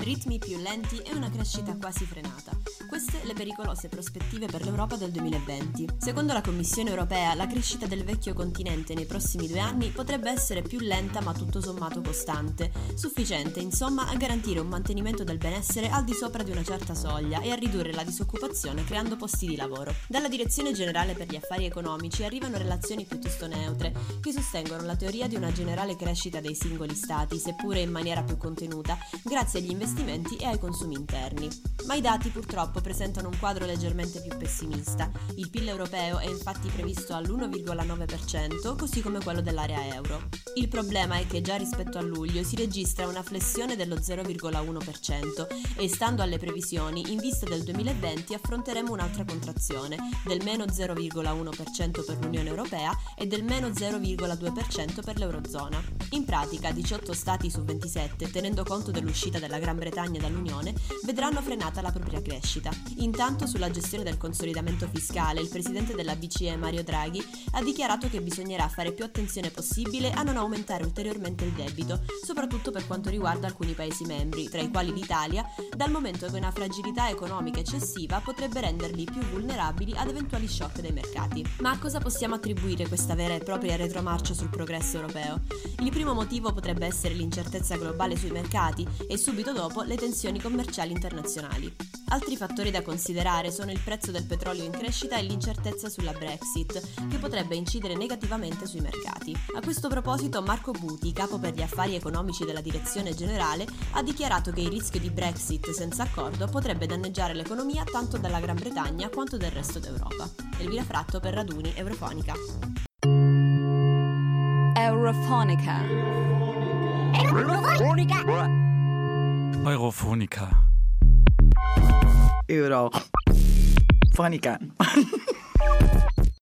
Ritmi più lenti e una crescita quasi frenata. Queste le pericolose prospettive per l'Europa del 2020. Secondo la Commissione europea, la crescita del vecchio continente nei prossimi due anni potrebbe essere più lenta ma tutto sommato costante, sufficiente insomma a garantire un mantenimento del benessere al di sopra di una certa soglia e a ridurre la disoccupazione creando posti di lavoro. Dalla Direzione Generale per gli Affari Economici arrivano relazioni piuttosto neutre, che sostengono la teoria di una generale crescita dei singoli stati, seppure in maniera più contenuta, grazie agli investimenti investimenti e ai consumi interni. Ma i dati purtroppo presentano un quadro leggermente più pessimista. Il PIL europeo è infatti previsto all'1,9%, così come quello dell'area euro. Il problema è che già rispetto a luglio si registra una flessione dello 0,1% e stando alle previsioni, in vista del 2020 affronteremo un'altra contrazione, del meno 0,1% per l'Unione Europea e del meno 0,2% per l'Eurozona. In pratica 18 Stati su 27, tenendo conto dell'uscita della Gran Bretagna dall'Unione, vedranno frenata la propria crescita. Intanto sulla gestione del consolidamento fiscale, il presidente della BCE Mario Draghi ha dichiarato che bisognerà fare più attenzione possibile a non aumentare ulteriormente il debito, soprattutto per quanto riguarda alcuni Paesi membri, tra i quali l'Italia, dal momento che una fragilità economica eccessiva potrebbe renderli più vulnerabili ad eventuali shock dei mercati. Ma a cosa possiamo attribuire questa vera e propria retromarcia sul progresso europeo? Il primo motivo potrebbe essere l'incertezza globale sui mercati e subito dopo dopo le tensioni commerciali internazionali. Altri fattori da considerare sono il prezzo del petrolio in crescita e l'incertezza sulla Brexit, che potrebbe incidere negativamente sui mercati. A questo proposito Marco Buti, capo per gli affari economici della direzione generale, ha dichiarato che il rischio di Brexit senza accordo potrebbe danneggiare l'economia tanto della Gran Bretagna quanto del resto d'Europa. Elvira Fratto per Raduni Eurofonica. Eurofonica. Eurofonica. Eurofonica. Eurofonica.